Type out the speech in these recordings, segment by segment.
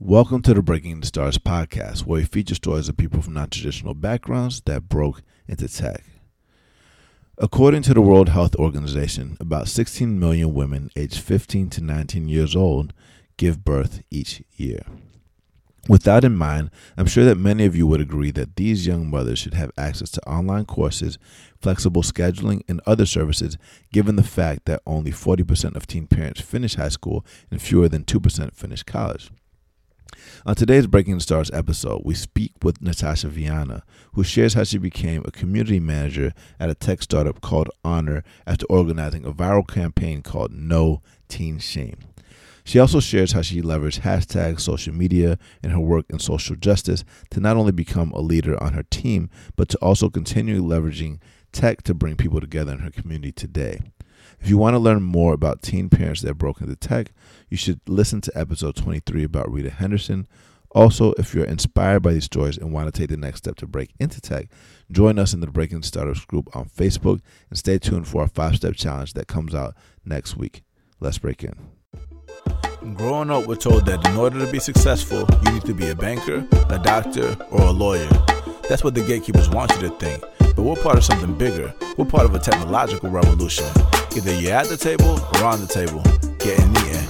Welcome to the Breaking Into Startups podcast, where we feature stories of people from non traditional backgrounds that broke into tech. According to the World Health Organization, about 16 million women aged 15 to 19 years old give birth each year. With that in mind, I'm sure that many of you would agree that these young mothers should have access to online courses, flexible scheduling, and other services, given the fact that only 40% of teen parents finish high school and fewer than 2% finish college. On today's Breaking Into Startups episode, we speak with Natasha Vianna, who shares how she became a community manager at a tech startup called Honor after organizing a viral campaign called No Teen Shame. She also shares how she leveraged hashtags, social media, and her work in social justice to not only become a leader on her team, but to also continue leveraging tech to bring people together in her community today. If you want to learn more about teen parents that broke into tech, you should listen to episode 23 about Rita Henderson. Also, if you're inspired by these stories and want to take the next step to break into tech, join us in the Breaking Startups group on Facebook and stay tuned for our five step challenge that comes out next week. Let's break in. Growing up, we're told that in order to be successful, you need to be a banker, a doctor, or a lawyer. That's what the gatekeepers want you to think. But we're part of something bigger. We're part of a technological revolution. Either you're at the table or on the table, getting eaten.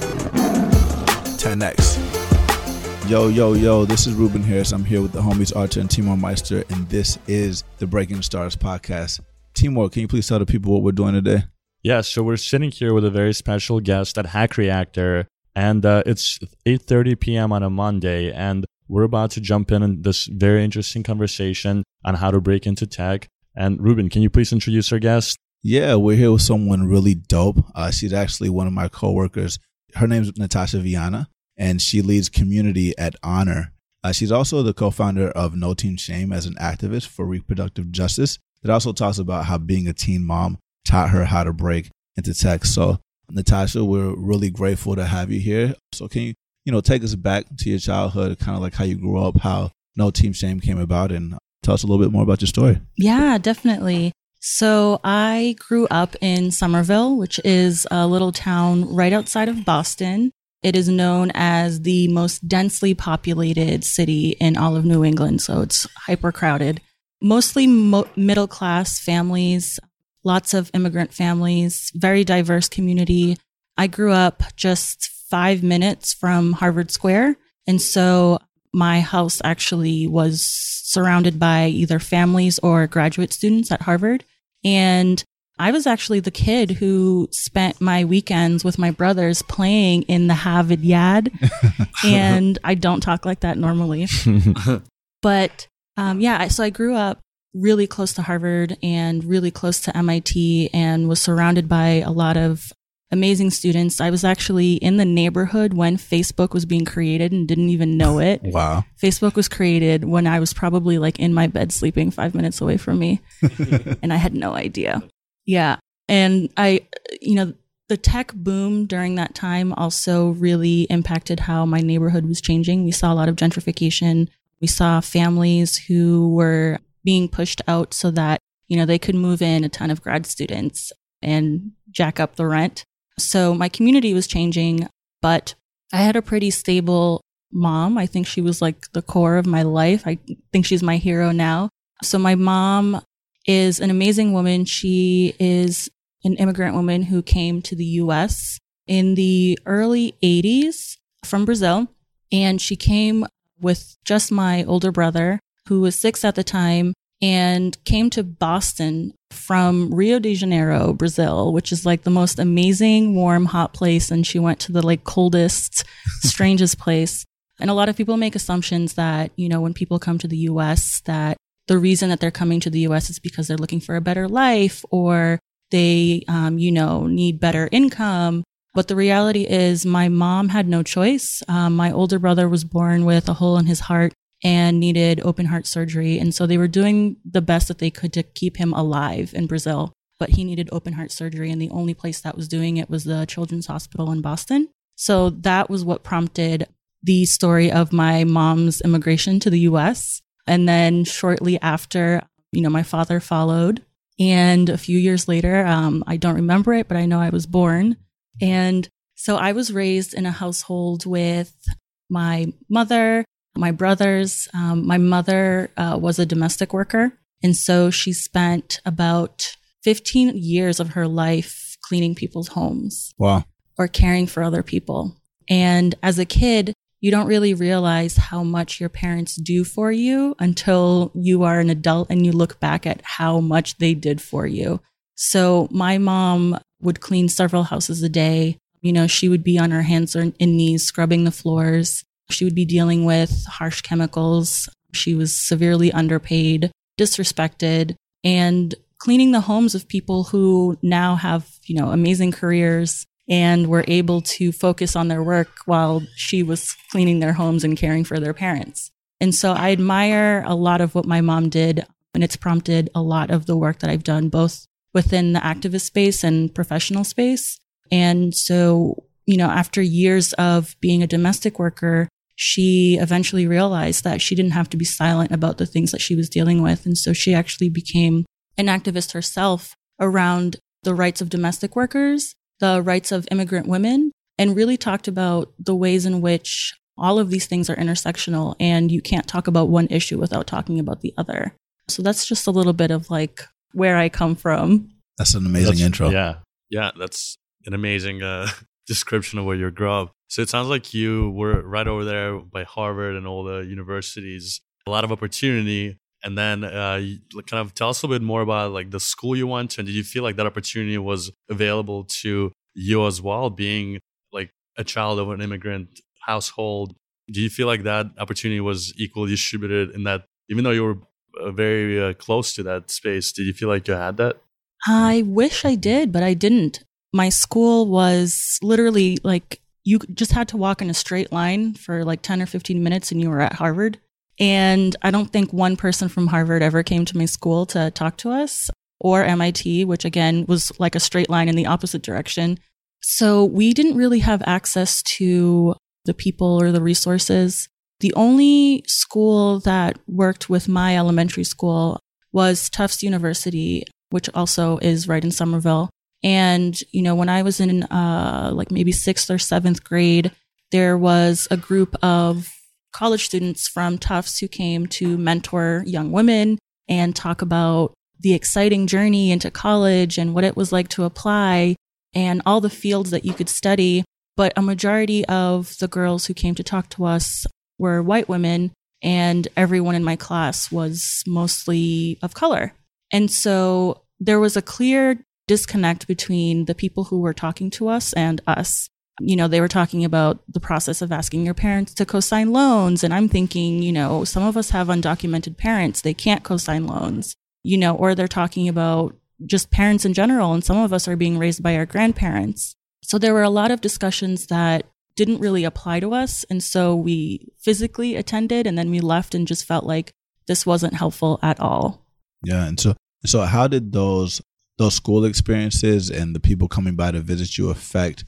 10x. Yo, yo, yo, this is Ruben Harris. I'm here with the homies Artur and Timur Meyster, and this is the Breaking Startups podcast. Timur, can you please tell the people what we're doing today? Yeah, so we're sitting here with a very special guest at Hack Reactor, and uh, it's 8.30 p.m. on a Monday, and we're about to jump in on this very interesting conversation on how to break into tech. And Ruben, can you please introduce our guest? Yeah, we're here with someone really dope. Uh, she's actually one of my coworkers. Her name's Natasha Vianna, and she leads community at Honor. Uh, she's also the co-founder of No Teen Shame as an activist for reproductive justice. It also talks about how being a teen mom taught her how to break into tech. So, Natasha, we're really grateful to have you here. So, can you, you know, take us back to your childhood, kind of like how you grew up, how No Teen Shame came about, and tell us a little bit more about your story? Yeah, definitely. So, I grew up in Somerville, which is a little town right outside of Boston. It is known as the most densely populated city in all of New England. So, it's hyper crowded. Mostly mo- middle class families, lots of immigrant families, very diverse community. I grew up just five minutes from Harvard Square. And so my house actually was surrounded by either families or graduate students at Harvard. And I was actually the kid who spent my weekends with my brothers playing in the Harvard Yard. and I don't talk like that normally. but um, yeah, so I grew up really close to Harvard and really close to MIT and was surrounded by a lot of amazing students. I was actually in the neighborhood when Facebook was being created and didn't even know it. Wow. Facebook was created when I was probably like in my bed sleeping five minutes away from me. and I had no idea. Yeah. And I, you know, the tech boom during that time also really impacted how my neighborhood was changing. We saw a lot of gentrification. We saw families who were being pushed out so that, you know, they could move in a ton of grad students and jack up the rent. So my community was changing, but I had a pretty stable mom. I think she was like the core of my life. I think she's my hero now. So my mom is an amazing woman. She is an immigrant woman who came to the US in the early 80s from Brazil. And she came with just my older brother, who was six at the time, and came to Boston from Rio de Janeiro, Brazil, which is like the most amazing, warm, hot place. And she went to the like coldest, strangest place. And a lot of people make assumptions that, you know, when people come to the US, that the reason that they're coming to the US is because they're looking for a better life or they, um, you know, need better income. But the reality is, my mom had no choice. Um, my older brother was born with a hole in his heart and needed open heart surgery. And so they were doing the best that they could to keep him alive in Brazil. But he needed open heart surgery, and the only place that was doing it was the Children's Hospital in Boston. So that was what prompted the story of my mom's immigration to the US. And then shortly after, you know, my father followed. And a few years later, um, I don't remember it, but I know I was born. And so I was raised in a household with my mother, my brothers. Um, my mother uh, was a domestic worker. And so she spent about 15 years of her life cleaning people's homes. Wow. Or caring for other people. And as a kid, you don't really realize how much your parents do for you until you are an adult and you look back at how much they did for you. So my mom would clean several houses a day. You know, she would be on her hands and knees scrubbing the floors. She would be dealing with harsh chemicals. She was severely underpaid, disrespected, and cleaning the homes of people who now have, you know, amazing careers and were able to focus on their work while she was cleaning their homes and caring for their parents. And so I admire a lot of what my mom did, and it's prompted a lot of the work that I've done, both within the activist space and professional space. And so, you know, after years of being a domestic worker, she eventually realized that she didn't have to be silent about the things that she was dealing with. And so she actually became an activist herself around the rights of domestic workers the rights of immigrant women and really talked about the ways in which all of these things are intersectional and you can't talk about one issue without talking about the other. So that's just a little bit of like where I come from. That's an amazing That's- intro. Yeah. Yeah. That's an amazing uh, description of where you grew up. So it sounds like you were right over there by Harvard and all the universities, a lot of opportunity. And then uh, kind of tell us a bit more about like the school you went to. And did you feel like that opportunity was available to you as well, being like a child of an immigrant household? Do you feel like that opportunity was equally distributed in that, even though you were uh, very uh, close to that space, did you feel like you had that? I wish I did, but I didn't. My school was literally like you just had to walk in a straight line for like 10 or 15 minutes and you were at Harvard. And I don't think one person from Harvard ever came to my school to talk to us or MIT, which again was like a straight line in the opposite direction. So we didn't really have access to the people or the resources. The only school that worked with my elementary school was Tufts University, which also is right in Somerville. And, you know, when I was in uh, like maybe sixth or seventh grade, there was a group of college students from Tufts who came to mentor young women and talk about the exciting journey into college and what it was like to apply and all the fields that you could study. But a majority of the girls who came to talk to us were white women, and everyone in my class was mostly of color. And so there was a clear disconnect between the people who were talking to us and us. You know, they were talking about the process of asking your parents to co-sign loans. And I'm thinking, you know, some of us have undocumented parents. They can't co-sign loans, you know, or they're talking about just parents in general. And some of us are being raised by our grandparents. So there were a lot of discussions that didn't really apply to us. And so we physically attended and then we left and just felt like this wasn't helpful at all. Yeah, and so so how did those those school experiences and the people coming by to visit you affect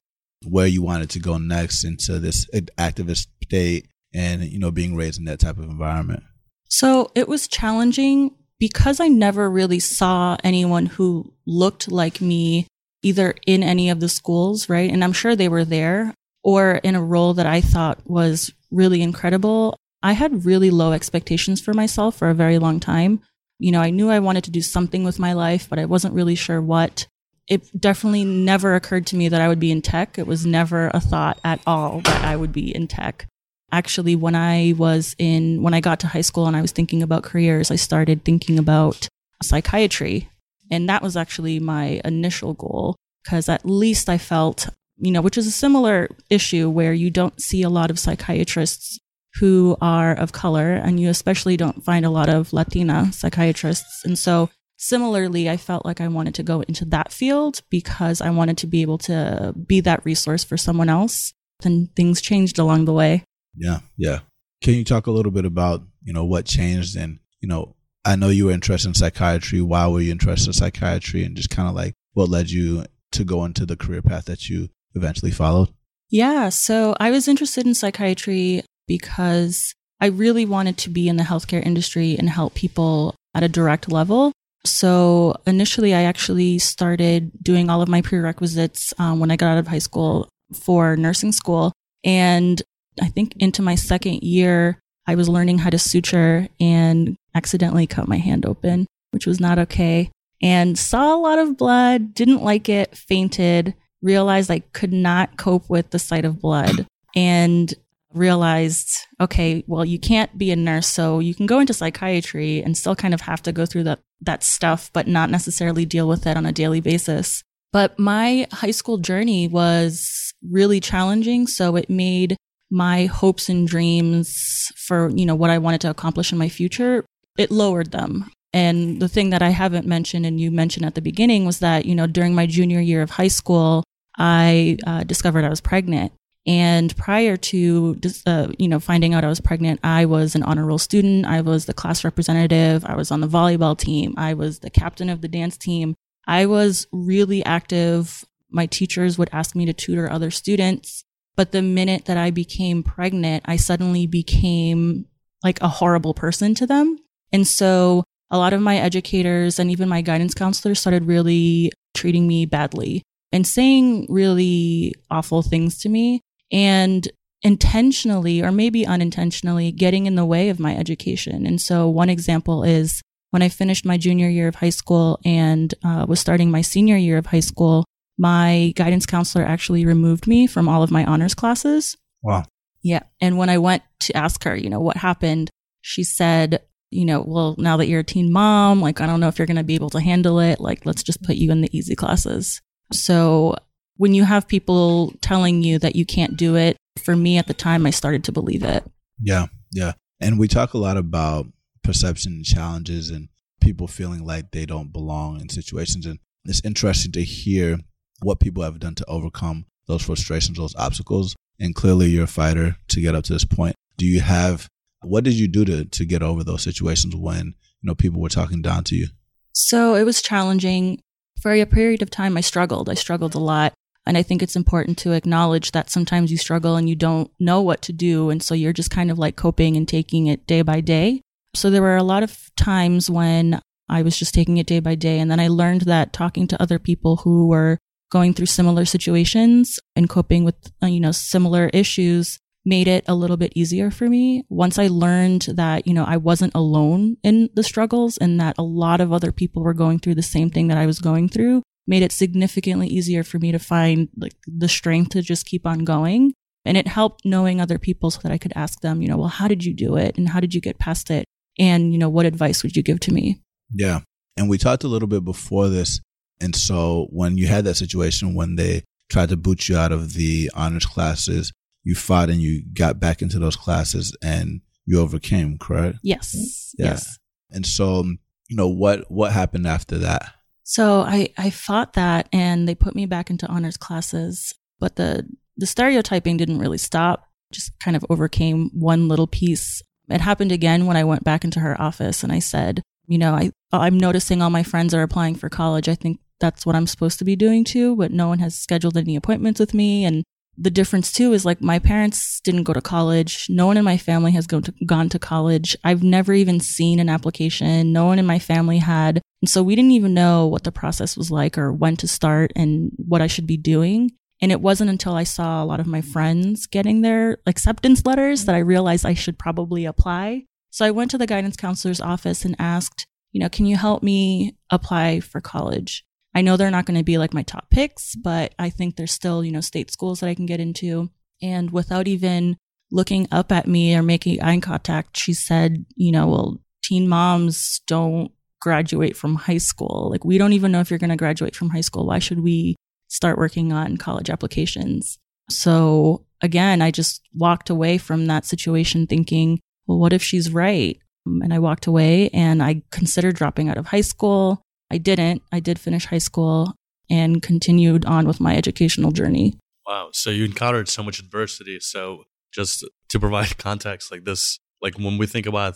where you wanted to go next into this activist state and you know being raised in that type of environment? So it was challenging because I never really saw anyone who looked like me either in any of the schools, right? And I'm sure they were there or in a role that I thought was really incredible. I had really low expectations for myself for a very long time. You know, I knew I wanted to do something with my life, but I wasn't really sure what. It definitely never occurred to me that I would be in tech. It was never a thought at all that I would be in tech. Actually, when I was in, when I got to high school and I was thinking about careers, I started thinking about psychiatry. And that was actually my initial goal because at least I felt, you know, which is a similar issue where you don't see a lot of psychiatrists who are of color, and you especially don't find a lot of Latina psychiatrists. And so, similarly, I felt like I wanted to go into that field because I wanted to be able to be that resource for someone else. Then things changed along the way. Yeah, yeah. Can you talk a little bit about you know what changed and you know I know you were interested in psychiatry. Why were you interested in psychiatry, and just kind of like what led you to go into the career path that you eventually followed? Yeah, so I was interested in psychiatry because I really wanted to be in the healthcare industry and help people at a direct level. So initially, I actually started doing all of my prerequisites um, when I got out of high school for nursing school. And I think into my second year, I was learning how to suture and accidentally cut my hand open, which was not okay. And saw a lot of blood, didn't like it, fainted, realized I could not cope with the sight of blood, and realized, okay, well, you can't be a nurse, so you can go into psychiatry and still kind of have to go through that, that stuff, but not necessarily deal with it on a daily basis. But my high school journey was really challenging. So it made my hopes and dreams for, you know, what I wanted to accomplish in my future, it lowered them. And the thing that I haven't mentioned and you mentioned at the beginning was that, you know, during my junior year of high school, I uh, discovered I was pregnant. And prior to, uh, you know, finding out I was pregnant, I was an honor roll student. I was the class representative. I was on the volleyball team. I was the captain of the dance team. I was really active. My teachers would ask me to tutor other students. But the minute that I became pregnant, I suddenly became like a horrible person to them. And so a lot of my educators and even my guidance counselors started really treating me badly and saying really awful things to me and intentionally or maybe unintentionally getting in the way of my education. And so one example is when I finished my junior year of high school and uh, was starting my senior year of high school, my guidance counselor actually removed me from all of my honors classes. Wow. Yeah. And when I went to ask her, you know, what happened, she said, you know, well, now that you're a teen mom, like, I don't know if you're going to be able to handle it. Like, let's just put you in the easy classes. So when you have people telling you that you can't do it, for me at the time, I started to believe it. Yeah. Yeah. And we talk a lot about perception and challenges and people feeling like they don't belong in situations. And it's interesting to hear what people have done to overcome those frustrations, those obstacles. And clearly you're a fighter to get up to this point. Do you have what did you do to to get over those situations when, you know, people were talking down to you? So it was challenging. For a period of time I struggled. I struggled a lot. And I think it's important to acknowledge that sometimes you struggle and you don't know what to do. And so you're just kind of like coping and taking it day by day. So there were a lot of times when I was just taking it day by day. And then I learned that talking to other people who were going through similar situations and coping with, uh, you know, similar issues made it a little bit easier for me. Once I learned that, you know, I wasn't alone in the struggles and that a lot of other people were going through the same thing that I was going through, made it significantly easier for me to find like the strength to just keep on going. And it helped knowing other people so that I could ask them, you know, well, how did you do it? And how did you get past it? And, you know, what advice would you give to me? Yeah. And we talked a little bit before this. And so when you had that situation when they tried to boot you out of the honors classes, you fought and you got back into those classes and you overcame, correct? Yes. Yeah. Yes. And so, you know, what what happened after that? So I I fought that and they put me back into honors classes, but the the stereotyping didn't really stop. Just kind of overcame one little piece it happened again when I went back into her office and I said, you know, I, I'm noticing all my friends are applying for college. I think that's what I'm supposed to be doing too, but no one has scheduled any appointments with me. And the difference too is like my parents didn't go to college. No one in my family has gone to, gone to college. I've never even seen an application. No one in my family had. And so we didn't even know what the process was like or when to start and what I should be doing. And it wasn't until I saw a lot of my friends getting their acceptance letters that I realized I should probably apply. So I went to the guidance counselor's office and asked, you know, can you help me apply for college? I know they're not going to be like my top picks, but I think there's still, you know, state schools that I can get into. And without even looking up at me or making eye contact, she said, you know, well, teen moms don't graduate from high school. Like, we don't even know if you're going to graduate from high school. Why should we start working on college applications. So again, I just walked away from that situation thinking, well, what if she's right? And I walked away and I considered dropping out of high school. I didn't. I did finish high school and continued on with my educational journey. Wow. So you encountered so much adversity. So just to provide context like this, like when we think about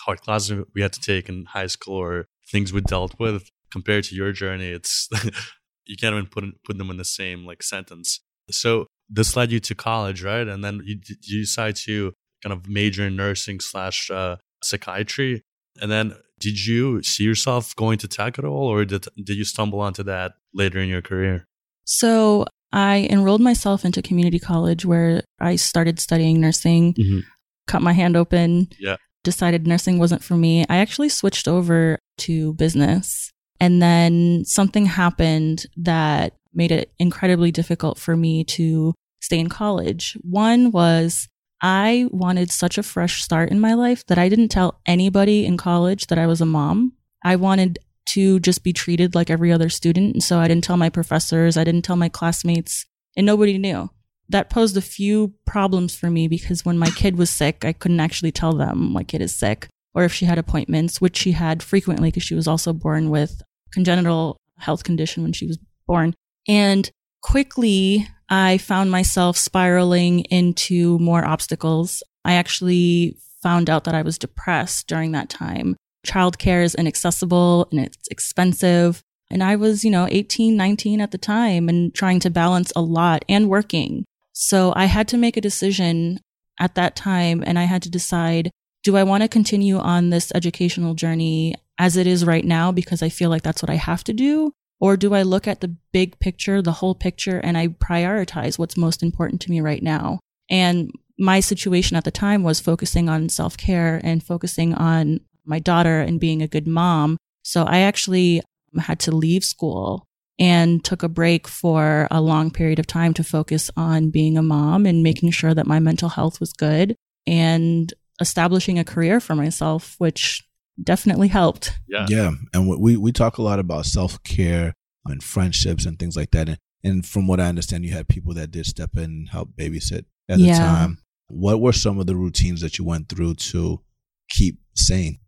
hard classes we had to take in high school or things we dealt with compared to your journey, it's you can't even put put them in the same like sentence. So this led you to college, right? And then you, you decide to kind of major in nursing slash uh, psychiatry. And then did you see yourself going to tech at all, or did did you stumble onto that later in your career? So I enrolled myself into community college where I started studying nursing, Mhm. cut my hand open, Yeah. decided nursing wasn't for me. I actually switched over to business. And then something happened that made it incredibly difficult for me to stay in college. One was I wanted such a fresh start in my life that I didn't tell anybody in college that I was a mom. I wanted to just be treated like every other student. And so I didn't tell my professors, I didn't tell my classmates, and nobody knew. That posed a few problems for me because when my kid was sick, I couldn't actually tell them my kid is sick or if she had appointments, which she had frequently because she was also born with congenital health condition when she was born. And quickly, I found myself spiraling into more obstacles. I actually found out that I was depressed during that time. Childcare is inaccessible and it's expensive. And I was, you know, 18, 19 at the time and trying to balance a lot and working. So I had to make a decision at that time and I had to decide do I want to continue on this educational journey as it is right now because I feel like that's what I have to do? Or do I look at the big picture, the whole picture, and I prioritize what's most important to me right now? And my situation at the time was focusing on self care and focusing on my daughter and being a good mom. So I actually had to leave school and took a break for a long period of time to focus on being a mom and making sure that my mental health was good and establishing a career for myself, which definitely helped. Yeah. Yeah, and we we talk a lot about self care and friendships and things like that. And, and from what I understand, you had people that did step in and help babysit at Yeah. the time. What were some of the routines that you went through to keep sane?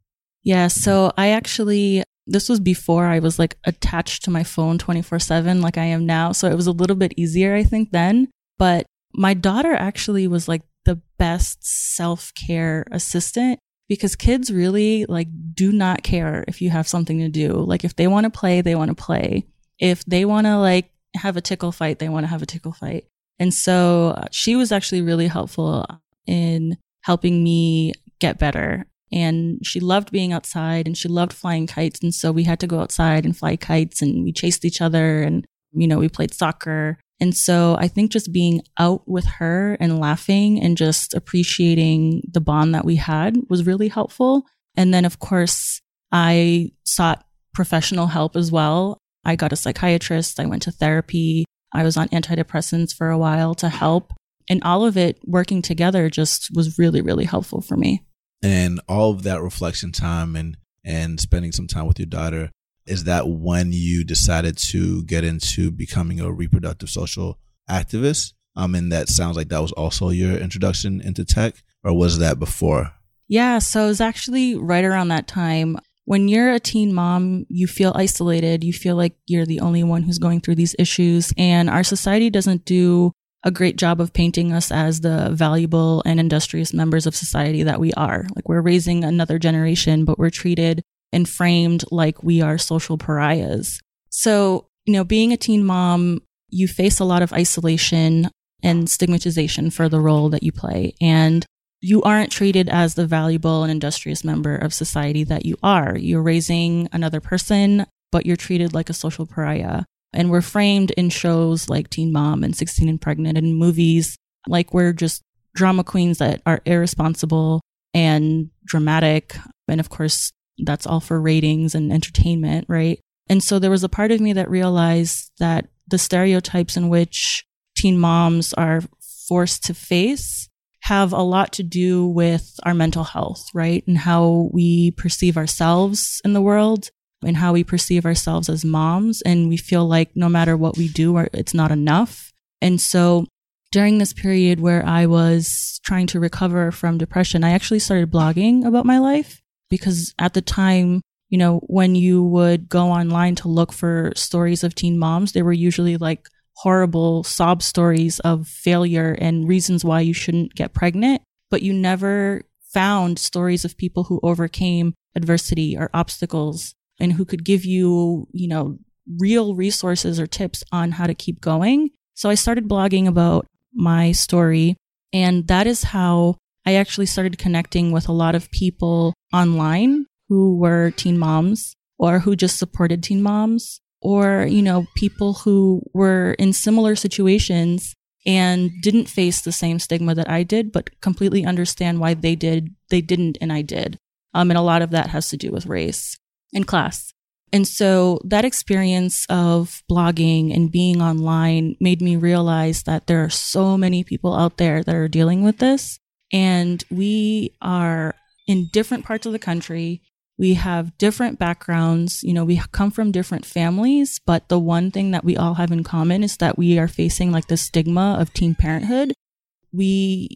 Yeah. So I actually, this was before I was like attached to my phone 24 7 like I am now. So it was a little bit easier, I think, then. But my daughter actually was like the best self care assistant because kids really like do not care if you have something to do. Like if they want to play, they want to play. If they want to like have a tickle fight, they want to have a tickle fight. And so uh, she was actually really helpful in helping me get better. And she loved being outside and she loved flying kites. And so we had to go outside and fly kites and we chased each other and, you know, we played soccer. And so I think just being out with her and laughing and just appreciating the bond that we had was really helpful. And then, of course, I sought professional help as well. I got a psychiatrist. I went to therapy. I was on antidepressants for a while to help. And all of it working together just was really, really helpful for me. And all of that reflection time and and spending some time with your daughter is that when you decided to get into becoming a reproductive social activist? Um, and that sounds like that was also your introduction into tech, or was that before? Yeah, so it was actually right around that time. When you're a teen mom, you feel isolated. You feel like you're the only one who's going through these issues. And our society doesn't do a great job of painting us as the valuable and industrious members of society that we are. Like we're raising another generation, but we're treated and framed like we are social pariahs. So, you know, being a teen mom, you face a lot of isolation and stigmatization for the role that you play. And you aren't treated as the valuable and industrious member of society that you are. You're raising another person, but you're treated like a social pariah. And we're framed in shows like Teen Mom and 16 and Pregnant and movies like we're just drama queens that are irresponsible and dramatic. And of course, that's all for ratings and entertainment, right? And so there was a part of me that realized that the stereotypes in which teen moms are forced to face have a lot to do with our mental health, right? And how we perceive ourselves in the world and how we perceive ourselves as moms. And we feel like no matter what we do, it's not enough. And so during this period where I was trying to recover from depression, I actually started blogging about my life because at the time, you know, when you would go online to look for stories of teen moms, they were usually like horrible sob stories of failure and reasons why you shouldn't get pregnant, but you never found stories of people who overcame adversity or obstacles and who could give you, you know, real resources or tips on how to keep going. So I started blogging about my story and that is how I actually started connecting with a lot of people online who were teen moms or who just supported teen moms. or, you know, people who were in similar situations and didn't face the same stigma that I did, but completely understand why they did, they didn't, and I did. Um, and a lot of that has to do with race and class. And so that experience of blogging and being online made me realize that there are so many people out there that are dealing with this. And we are in different parts of the country. We have different backgrounds. You know, we come from different families, but the one thing that we all have in common is that we are facing like the stigma of teen parenthood. We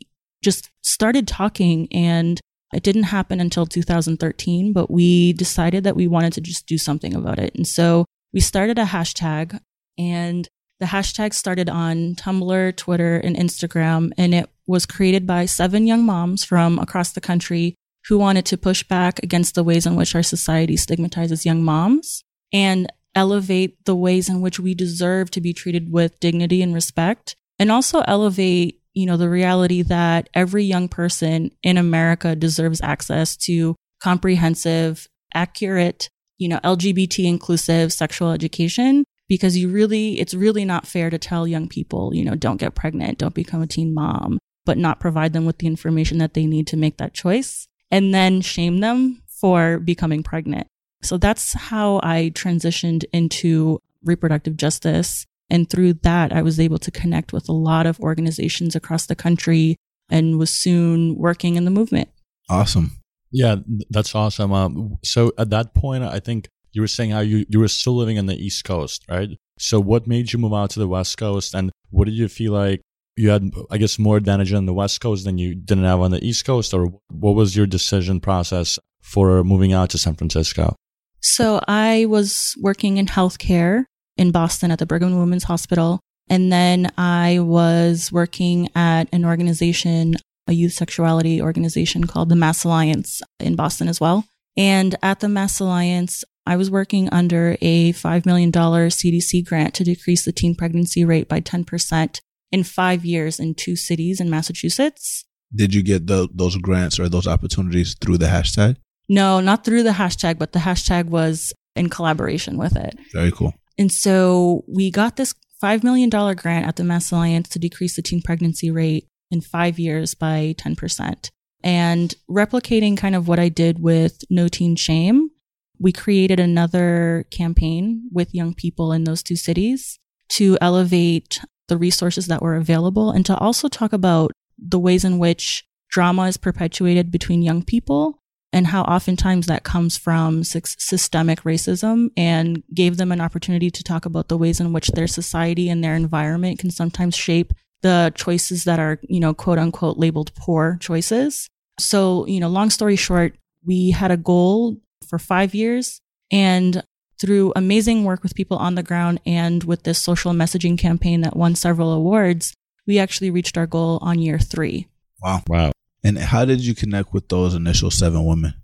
just started talking and it didn't happen until 2013, but we decided that we wanted to just do something about it. And so we started a hashtag and the hashtag started on Tumblr, Twitter, and Instagram. And it was created by seven young moms from across the country who wanted to push back against the ways in which our society stigmatizes young moms and elevate the ways in which we deserve to be treated with dignity and respect and also elevate you know, the reality that every young person in America deserves access to comprehensive, accurate, you know, LGBT inclusive sexual education because you really, it's really not fair to tell young people, you know, don't get pregnant, don't become a teen mom, but not provide them with the information that they need to make that choice and then shame them for becoming pregnant. So that's how I transitioned into reproductive justice and through that, I was able to connect with a lot of organizations across the country and was soon working in the movement. Awesome. Yeah, that's awesome. Um, so at that point, I think you were saying how you, you were still living in the East Coast, right? So what made you move out to the West Coast and what did you feel like you had, I guess, more advantage on the West Coast than you didn't have on the East Coast? Or what was your decision process for moving out to San Francisco? So I was working in healthcare in Boston at the Brigham Women's Hospital. And then I was working at an organization, a youth sexuality organization called the Mass Alliance in Boston as well. And at the Mass Alliance, I was working under a $5 million CDC grant to decrease the teen pregnancy rate by 10% in five years in two cities in Massachusetts. Did you get the, those grants or those opportunities through the hashtag? No, not through the hashtag, but the hashtag was in collaboration with it. Very cool. And so we got this $5 million grant at the Mass Alliance to decrease the teen pregnancy rate in five years by 10%. And replicating kind of what I did with No Teen Shame, we created another campaign with young people in those two cities to elevate the resources that were available and to also talk about the ways in which drama is perpetuated between young people and how oftentimes that comes from systemic racism and gave them an opportunity to talk about the ways in which their society and their environment can sometimes shape the choices that are, you know, quote unquote labeled poor choices. So, you know, long story short, we had a goal for five years and through amazing work with people on the ground and with this social messaging campaign that won several awards, we actually reached our goal on year three. Wow. Wow. And how did you connect with those initial seven women?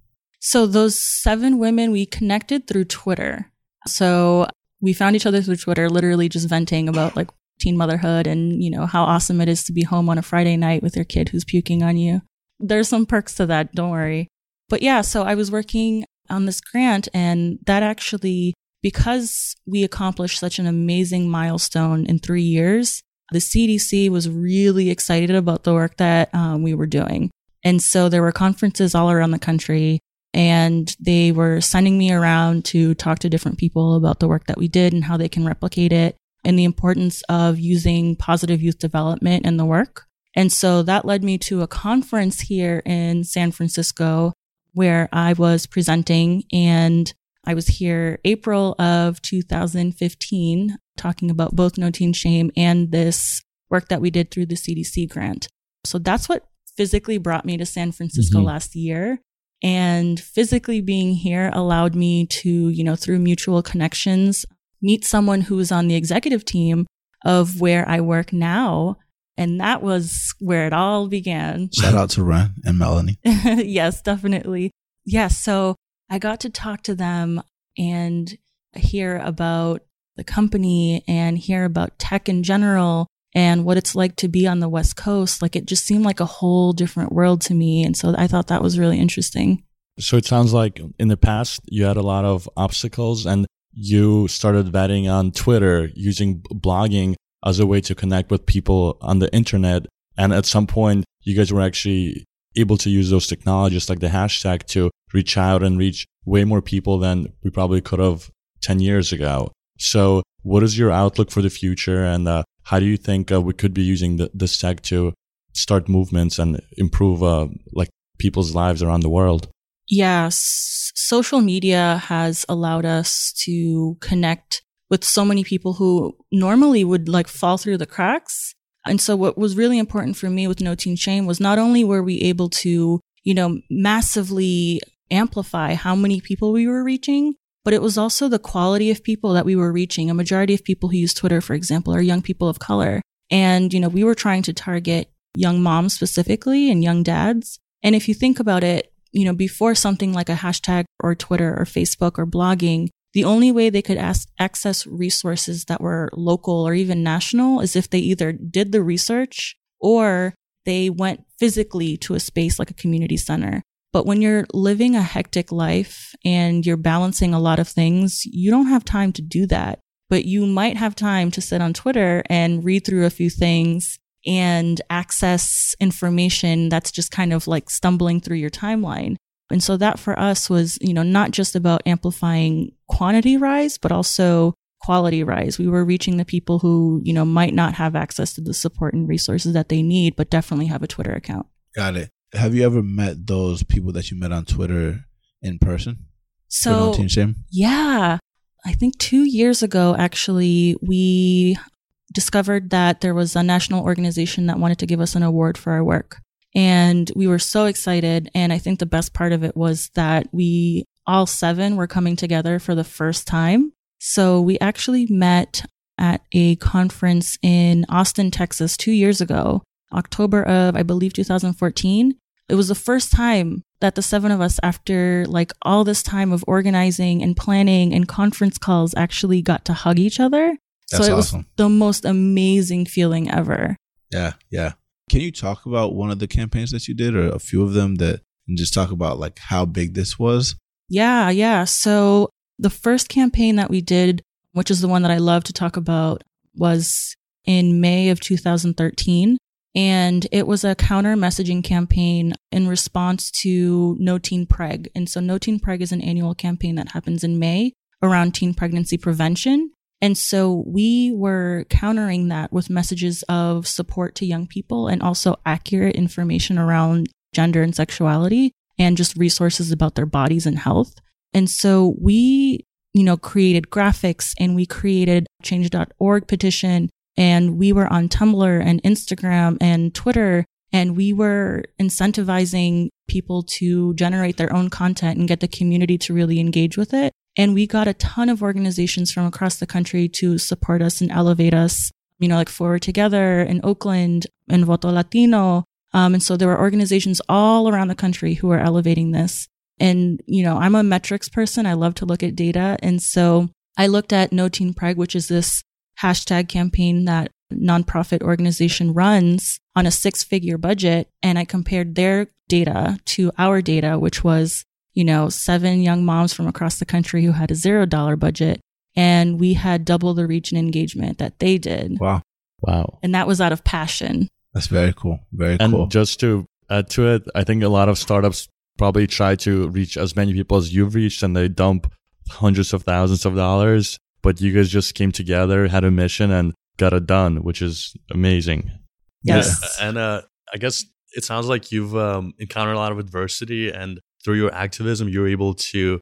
So those seven women we connected through Twitter. So we found each other through Twitter, literally just venting about like teen motherhood and, you know, how awesome it is to be home on a Friday night with your kid who's puking on you. There's some perks to that, don't worry. But yeah, so I was working on this grant and that actually, because we accomplished such an amazing milestone in three years, the CDC was really excited about the work that um, we were doing. And so there were conferences all around the country and they were sending me around to talk to different people about the work that we did and how they can replicate it and the importance of using positive youth development in the work. And so that led me to a conference here in San Francisco where I was presenting and I was here April of 2015 talking about both No Teen Shame and this work that we did through the CDC grant. So that's what physically brought me to San Francisco mm-hmm. last year. And physically being here allowed me to, you know, through mutual connections, meet someone who was on the executive team of where I work now. And that was where it all began. Shout out to Ren and Melanie. yes, definitely. Yes. Yeah, so I got to talk to them and hear about the company and hear about tech in general and what it's like to be on the West Coast. Like it just seemed like a whole different world to me. And so I thought that was really interesting. So it sounds like in the past you had a lot of obstacles and you started vetting on Twitter using blogging as a way to connect with people on the internet. And at some point, you guys were actually able to use those technologies like the hashtag to reach out and reach way more people than we probably could have 10 years ago. So what is your outlook for the future? And uh, how do you think uh, we could be using the, this tech to start movements and improve uh, like people's lives around the world? Yes, social media has allowed us to connect with so many people who normally would like fall through the cracks. And so what was really important for me with No Teen Shame was not only were we able to, you know, massively amplify how many people we were reaching, but it was also the quality of people that we were reaching. A majority of people who use Twitter, for example, are young people of color. And, you know, we were trying to target young moms specifically and young dads. And if you think about it, you know, before something like a hashtag or Twitter or Facebook or blogging, the only way they could ask, access resources that were local or even national is if they either did the research or they went physically to a space like a community center. But when you're living a hectic life and you're balancing a lot of things, you don't have time to do that. But you might have time to sit on Twitter and read through a few things and access information that's just kind of like stumbling through your timeline. And so that for us was, you know, not just about amplifying quantity rise, but also quality rise. We were reaching the people who, you know, might not have access to the support and resources that they need, but definitely have a Twitter account. Got it. Have you ever met those people that you met on Twitter in person? So, yeah, I think two years ago, actually, we discovered that there was a national organization that wanted to give us an award for our work. And we were so excited. And I think the best part of it was that we all seven were coming together for the first time. So we actually met at a conference in Austin, Texas, two years ago, October of, I believe, 2014. It was the first time that the seven of us, after like all this time of organizing and planning and conference calls, actually got to hug each other. That's so it awesome. was the most amazing feeling ever. Yeah, yeah. Can you talk about one of the campaigns that you did or a few of them that and just talk about like how big this was? Yeah, yeah. So the first campaign that we did, which is the one that I love to talk about, was in May of 2013. And it was a counter messaging campaign in response to No Teen Preg. And so No Teen Preg is an annual campaign that happens in May around teen pregnancy prevention. And so we were countering that with messages of support to young people and also accurate information around gender and sexuality and just resources about their bodies and health. And so we, you know, created graphics and we created change.org petition and we were on Tumblr and Instagram and Twitter and we were incentivizing people to generate their own content and get the community to really engage with it. And we got a ton of organizations from across the country to support us and elevate us, you know, like Forward Together in Oakland and Voto Latino. Um, and so there were organizations all around the country who are elevating this. And, you know, I'm a metrics person. I love to look at data. And so I looked at No Teen Preg, which is this hashtag campaign that nonprofit organization runs on a six figure budget. And I compared their data to our data, which was you know, seven young moms from across the country who had a zero dollar budget. And we had double the reach and engagement that they did. Wow. Wow. And that was out of passion. That's very cool. Very And cool. just to add to it, I think a lot of startups probably try to reach as many people as you've reached and they dump hundreds of thousands of dollars. But you guys just came together, had a mission, and got it done, which is amazing. Yes. And uh, I guess it sounds like you've um, encountered a lot of adversity, and through your activism, you're able to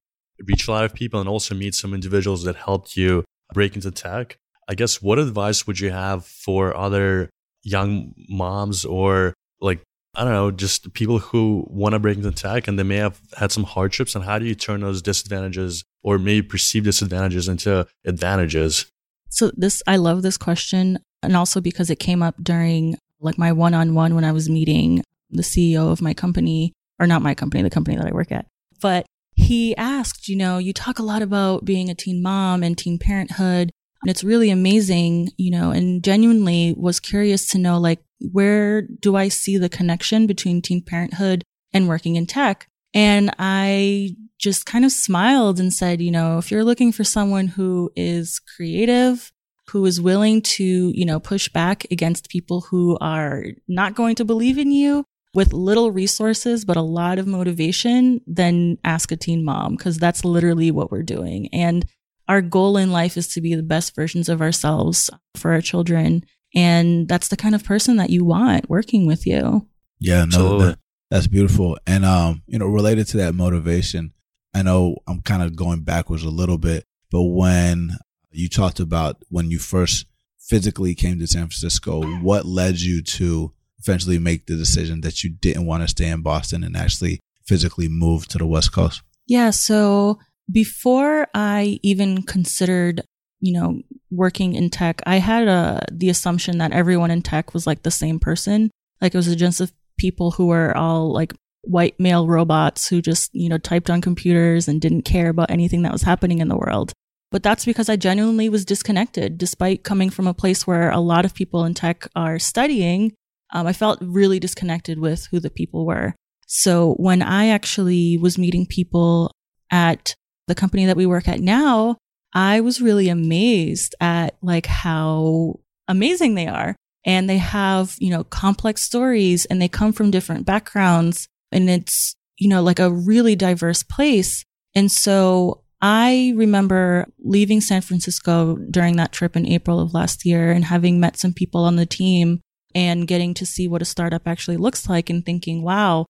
reach a lot of people and also meet some individuals that helped you break into tech. I guess what advice would you have for other young moms or like I don't know, just people who want to break into tech and they may have had some hardships and how do you turn those disadvantages or maybe perceived disadvantages into advantages? So this, I love this question. And also because it came up during like my one on one when I was meeting the CEO of my company, or not my company, the company that I work at. But he asked, you know, you talk a lot about being a teen mom and teen parenthood. And it's really amazing, you know, and genuinely was curious to know, like, where do I see the connection between teen parenthood and working in tech? And I just kind of smiled and said, you know, if you're looking for someone who is creative, who is willing to, you know, push back against people who are not going to believe in you with little resources, but a lot of motivation, then ask a teen mom because that's literally what we're doing. And our goal in life is to be the best versions of ourselves for our children. And that's the kind of person that you want working with you. Yeah, no, that, that's beautiful. And, um, you know, related to that motivation, I know I'm kind of going backwards a little bit, but when you talked about when you first physically came to San Francisco, what led you to eventually make the decision that you didn't want to stay in Boston and actually physically move to the West Coast? Yeah. So before I even considered, you know, working in tech, I had a, uh, the assumption that everyone in tech was like the same person. Like it was a bunch of people who were all like white male robots who just, you know, typed on computers and didn't care about anything that was happening in the world. But that's because I genuinely was disconnected. Despite coming from a place where a lot of people in tech are studying, um, I felt really disconnected with who the people were. So when I actually was meeting people at the company that we work at now, I was really amazed at like how amazing they are. And they have, you know, complex stories and they come from different backgrounds and it's, you know, like a really diverse place. And so I remember leaving San Francisco during that trip in April of last year and having met some people on the team and getting to see what a startup actually looks like and thinking, wow,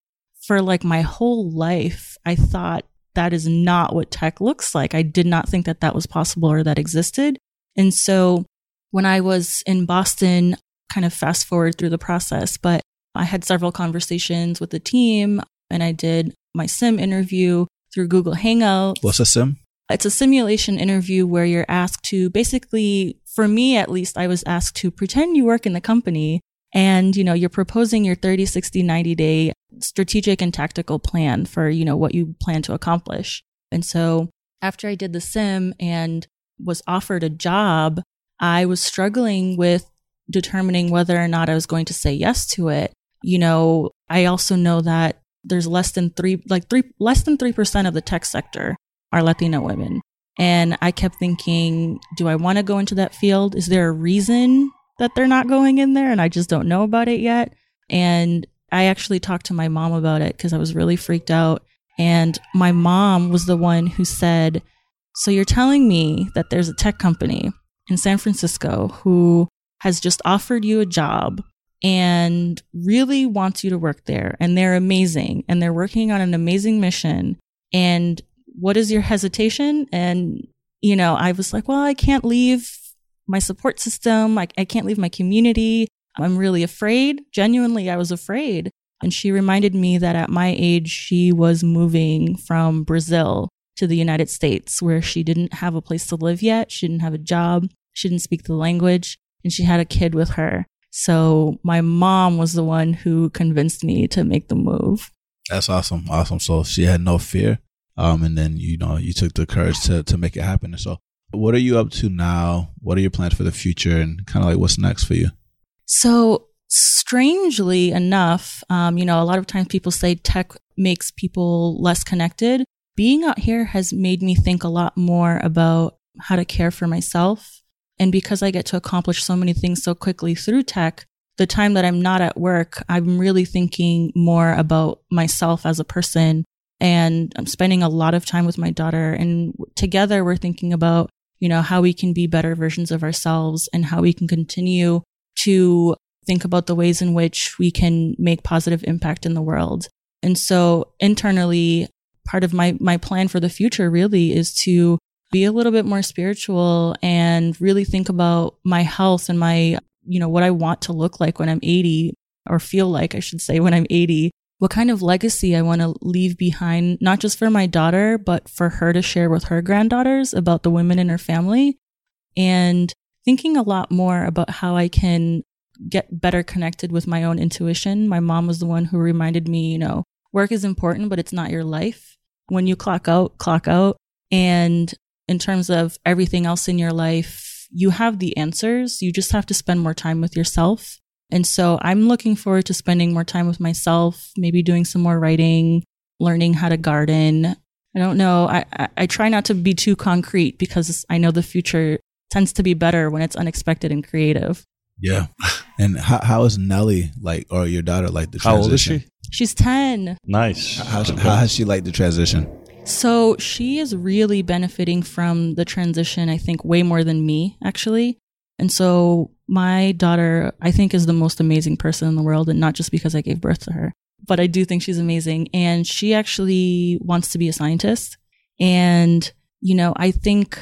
for like my whole life, I thought that is not what tech looks like. I did not think that that was possible or that existed. And so when I was in Boston, kind of fast forward through the process, but I had several conversations with the team and I did my sim interview through Google Hangouts. What's a sim? It's a simulation interview where you're asked to basically, for me at least, I was asked to pretend you work in the company and, you know, you're proposing your 30, 60, 90 day strategic and tactical plan for, you know, what you plan to accomplish. And so after I did the sim and was offered a job, I was struggling with determining whether or not I was going to say yes to it. You know, I also know that there's less than three, like three, less than 3% of the tech sector are Latina women. And I kept thinking, do I want to go into that field? Is there a reason that they're not going in there and I just don't know about it yet? And I actually talked to my mom about it because I was really freaked out. And my mom was the one who said, So you're telling me that there's a tech company in San Francisco who has just offered you a job and really wants you to work there. And they're amazing and they're working on an amazing mission. And what is your hesitation? And, you know, I was like, well, I can't leave my support system. I, I can't leave my community. I'm really afraid. Genuinely, I was afraid. And she reminded me that at my age, she was moving from Brazil to the United States, where she didn't have a place to live yet. She didn't have a job. She didn't speak the language, and she had a kid with her. So my mom was the one who convinced me to make the move. That's awesome. Awesome. So she had no fear. Um, and then, you know, you took the courage to, to make it happen. And so what are you up to now? What are your plans for the future and kind of like what's next for you? So, strangely enough, um, you know, a lot of times people say tech makes people less connected. Being out here has made me think a lot more about how to care for myself. And because I get to accomplish so many things so quickly through tech, the time that I'm not at work, I'm really thinking more about myself as a person. And I'm spending a lot of time with my daughter. And together we're thinking about, you know, how we can be better versions of ourselves and how we can continue to think about the ways in which we can make positive impact in the world. And so internally, part of my, my plan for the future really is to be a little bit more spiritual and really think about my health and my, you know, what I want to look like when I'm 80 or feel like I should say when I'm 80. What kind of legacy I want to leave behind, not just for my daughter, but for her to share with her granddaughters about the women in her family. And thinking a lot more about how I can get better connected with my own intuition. My mom was the one who reminded me, you know, work is important, but it's not your life. When you clock out, clock out. And in terms of everything else in your life, you have the answers. You just have to spend more time with yourself. And so I'm looking forward to spending more time with myself, maybe doing some more writing, learning how to garden. I don't know. I, I, I try not to be too concrete because I know the future tends to be better when it's unexpected and creative. Yeah. And how, how is Nelly like, or your daughter like the How transition? old is she? She's 10. Nice. How, how has she liked the transition? So she is really benefiting from the transition, I think, way more than me, actually. And so my daughter, I think, is the most amazing person in the world, and not just because I gave birth to her, but I do think she's amazing. And she actually wants to be a scientist. And, you know, I think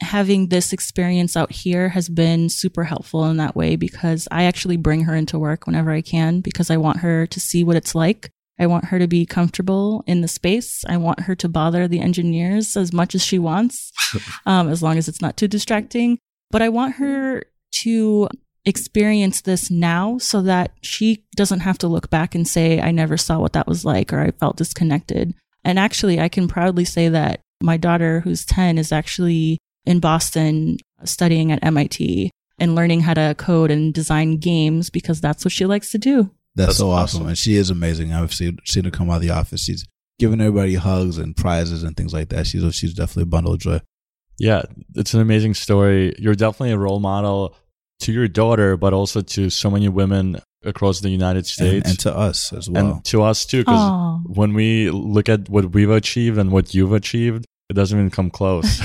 having this experience out here has been super helpful in that way because I actually bring her into work whenever I can because I want her to see what it's like. I want her to be comfortable in the space. I want her to bother the engineers as much as she wants, um, as long as it's not too distracting. But I want her to experience this now so that she doesn't have to look back and say, I never saw what that was like or I felt disconnected. And actually, I can proudly say that my daughter, who's 10, is actually in Boston uh, studying at MIT and learning how to code and design games because that's what she likes to do. That's, That's so awesome. awesome. And she is amazing. I've seen, seen her come out of the office. She's giving everybody hugs and prizes and things like that. She's, she's definitely a bundle of joy. Yeah, it's an amazing story. You're definitely a role model to your daughter, but also to so many women across the United States and to us as well. and to us too. Because when we look at what we've achieved and what you've achieved, it doesn't even come close.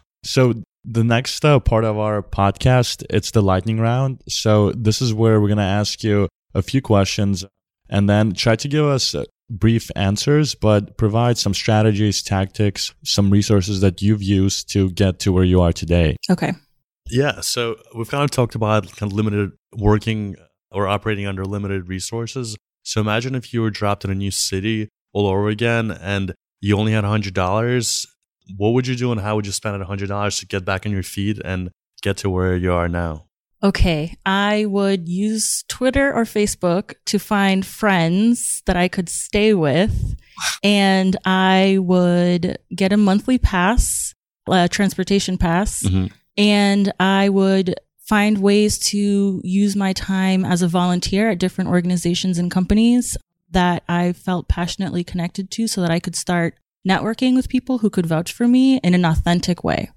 so the next uh, part of our podcast, it's the lightning round. So this is where we're going to ask you a few questions and then try to give us brief answers, but provide some strategies, tactics, some resources that you've used to get to where you are today. okay. Yeah, so we've kind of talked about kind of limited working or operating under limited resources. So imagine if you were dropped in a new city all over again and you only had $100. What would you do and how would you spend $100 to get back on your feet and get to where you are now? Okay, I would use Twitter or Facebook to find friends that I could stay with, and I would get a monthly pass, a transportation pass, Mhm. and I would find ways to use my time as a volunteer at different organizations and companies that I felt passionately connected to so that I could start networking with people who could vouch for me in an authentic way.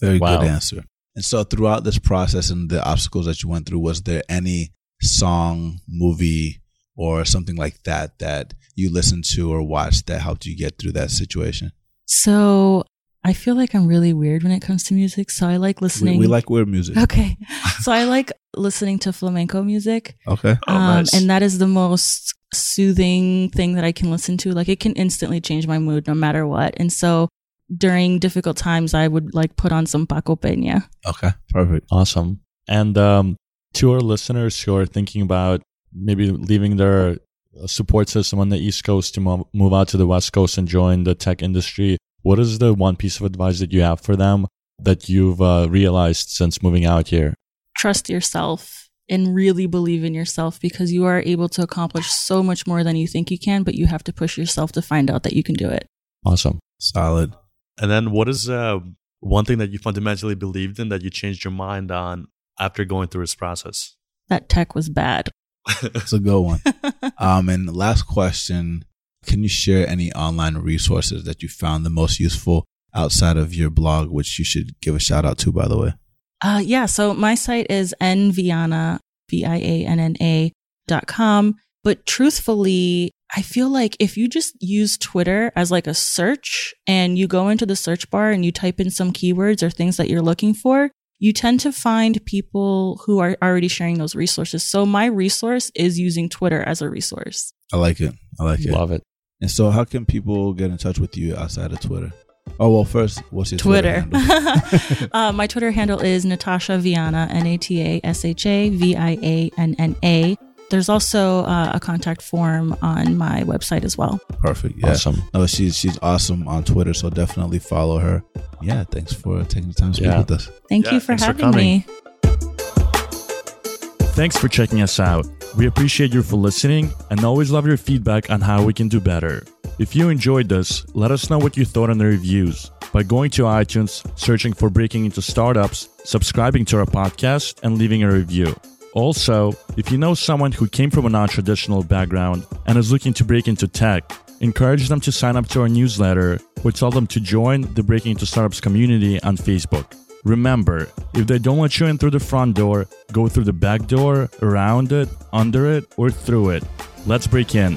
Very Wow. good answer. And so throughout this process and the obstacles that you went through, was there any song, movie, or something like that that you listened to or watched that helped you get through that situation? So I feel like I'm really weird when it comes to music. So I like We, listening. we like weird music. Okay. So I like listening to flamenco music. Okay. Oh, um, nice. And that is the most soothing thing that I can listen to. Like it can instantly change my mood no matter what. And so during difficult times, I would like put on some Paco Peña. Okay. Perfect. Awesome. And um, to our listeners who are thinking about maybe leaving their uh, support system on the East Coast to mo- move out to the West Coast and join the tech industry, what is the one piece of advice that you have for them that you've uh, realized since moving out here? Trust yourself and really believe in yourself because you are able to accomplish so much more than you think you can, but you have to push yourself to find out that you can do it. Awesome. Solid. And then what is uh, one thing that you fundamentally believed in that you changed your mind on after going through this process? That tech was bad. It's a good one. um, and last question Can you share any online resources that you found the most useful outside of your blog, which you should give a shout out to, by the way? Uh, yeah. So my site is nvianna, V-I-A-N-N-A dot com. But truthfully, I feel like if you just use Twitter as like a search and you go into the search bar and you type in some keywords or things that you're looking for, you tend to find people who are already sharing those resources. So my resource is using Twitter as a resource. I like it. I like it. Love it. And so, how can people get in touch with you outside of Twitter? Oh, well, first, what's your Twitter? Twitter. handle? uh, my Twitter handle is Natasha Vianna, N A T A S H A V I A N N A. There's also uh, a contact form on my website as well. Perfect. Yeah. Awesome. No, she's she's awesome on Twitter, so definitely follow her. Yeah, thanks for taking the time to speak Yeah. with us. Thank Yeah, you for thanks for having me. Thanks for checking us out. We appreciate you for listening and always love your feedback on how we can do better. If you enjoyed this, let us know what you thought in the reviews by going to iTunes, searching for Breaking into Startups, subscribing to our podcast, and leaving a review. Also, if you know someone who came from a non traditional background and is looking to break into tech, encourage them to sign up to our newsletter or tell them to join the Breaking into Startups community on Facebook. Remember, if they don't let you in through the front door, go through the back door, around it, under it, or through it. Let's break in.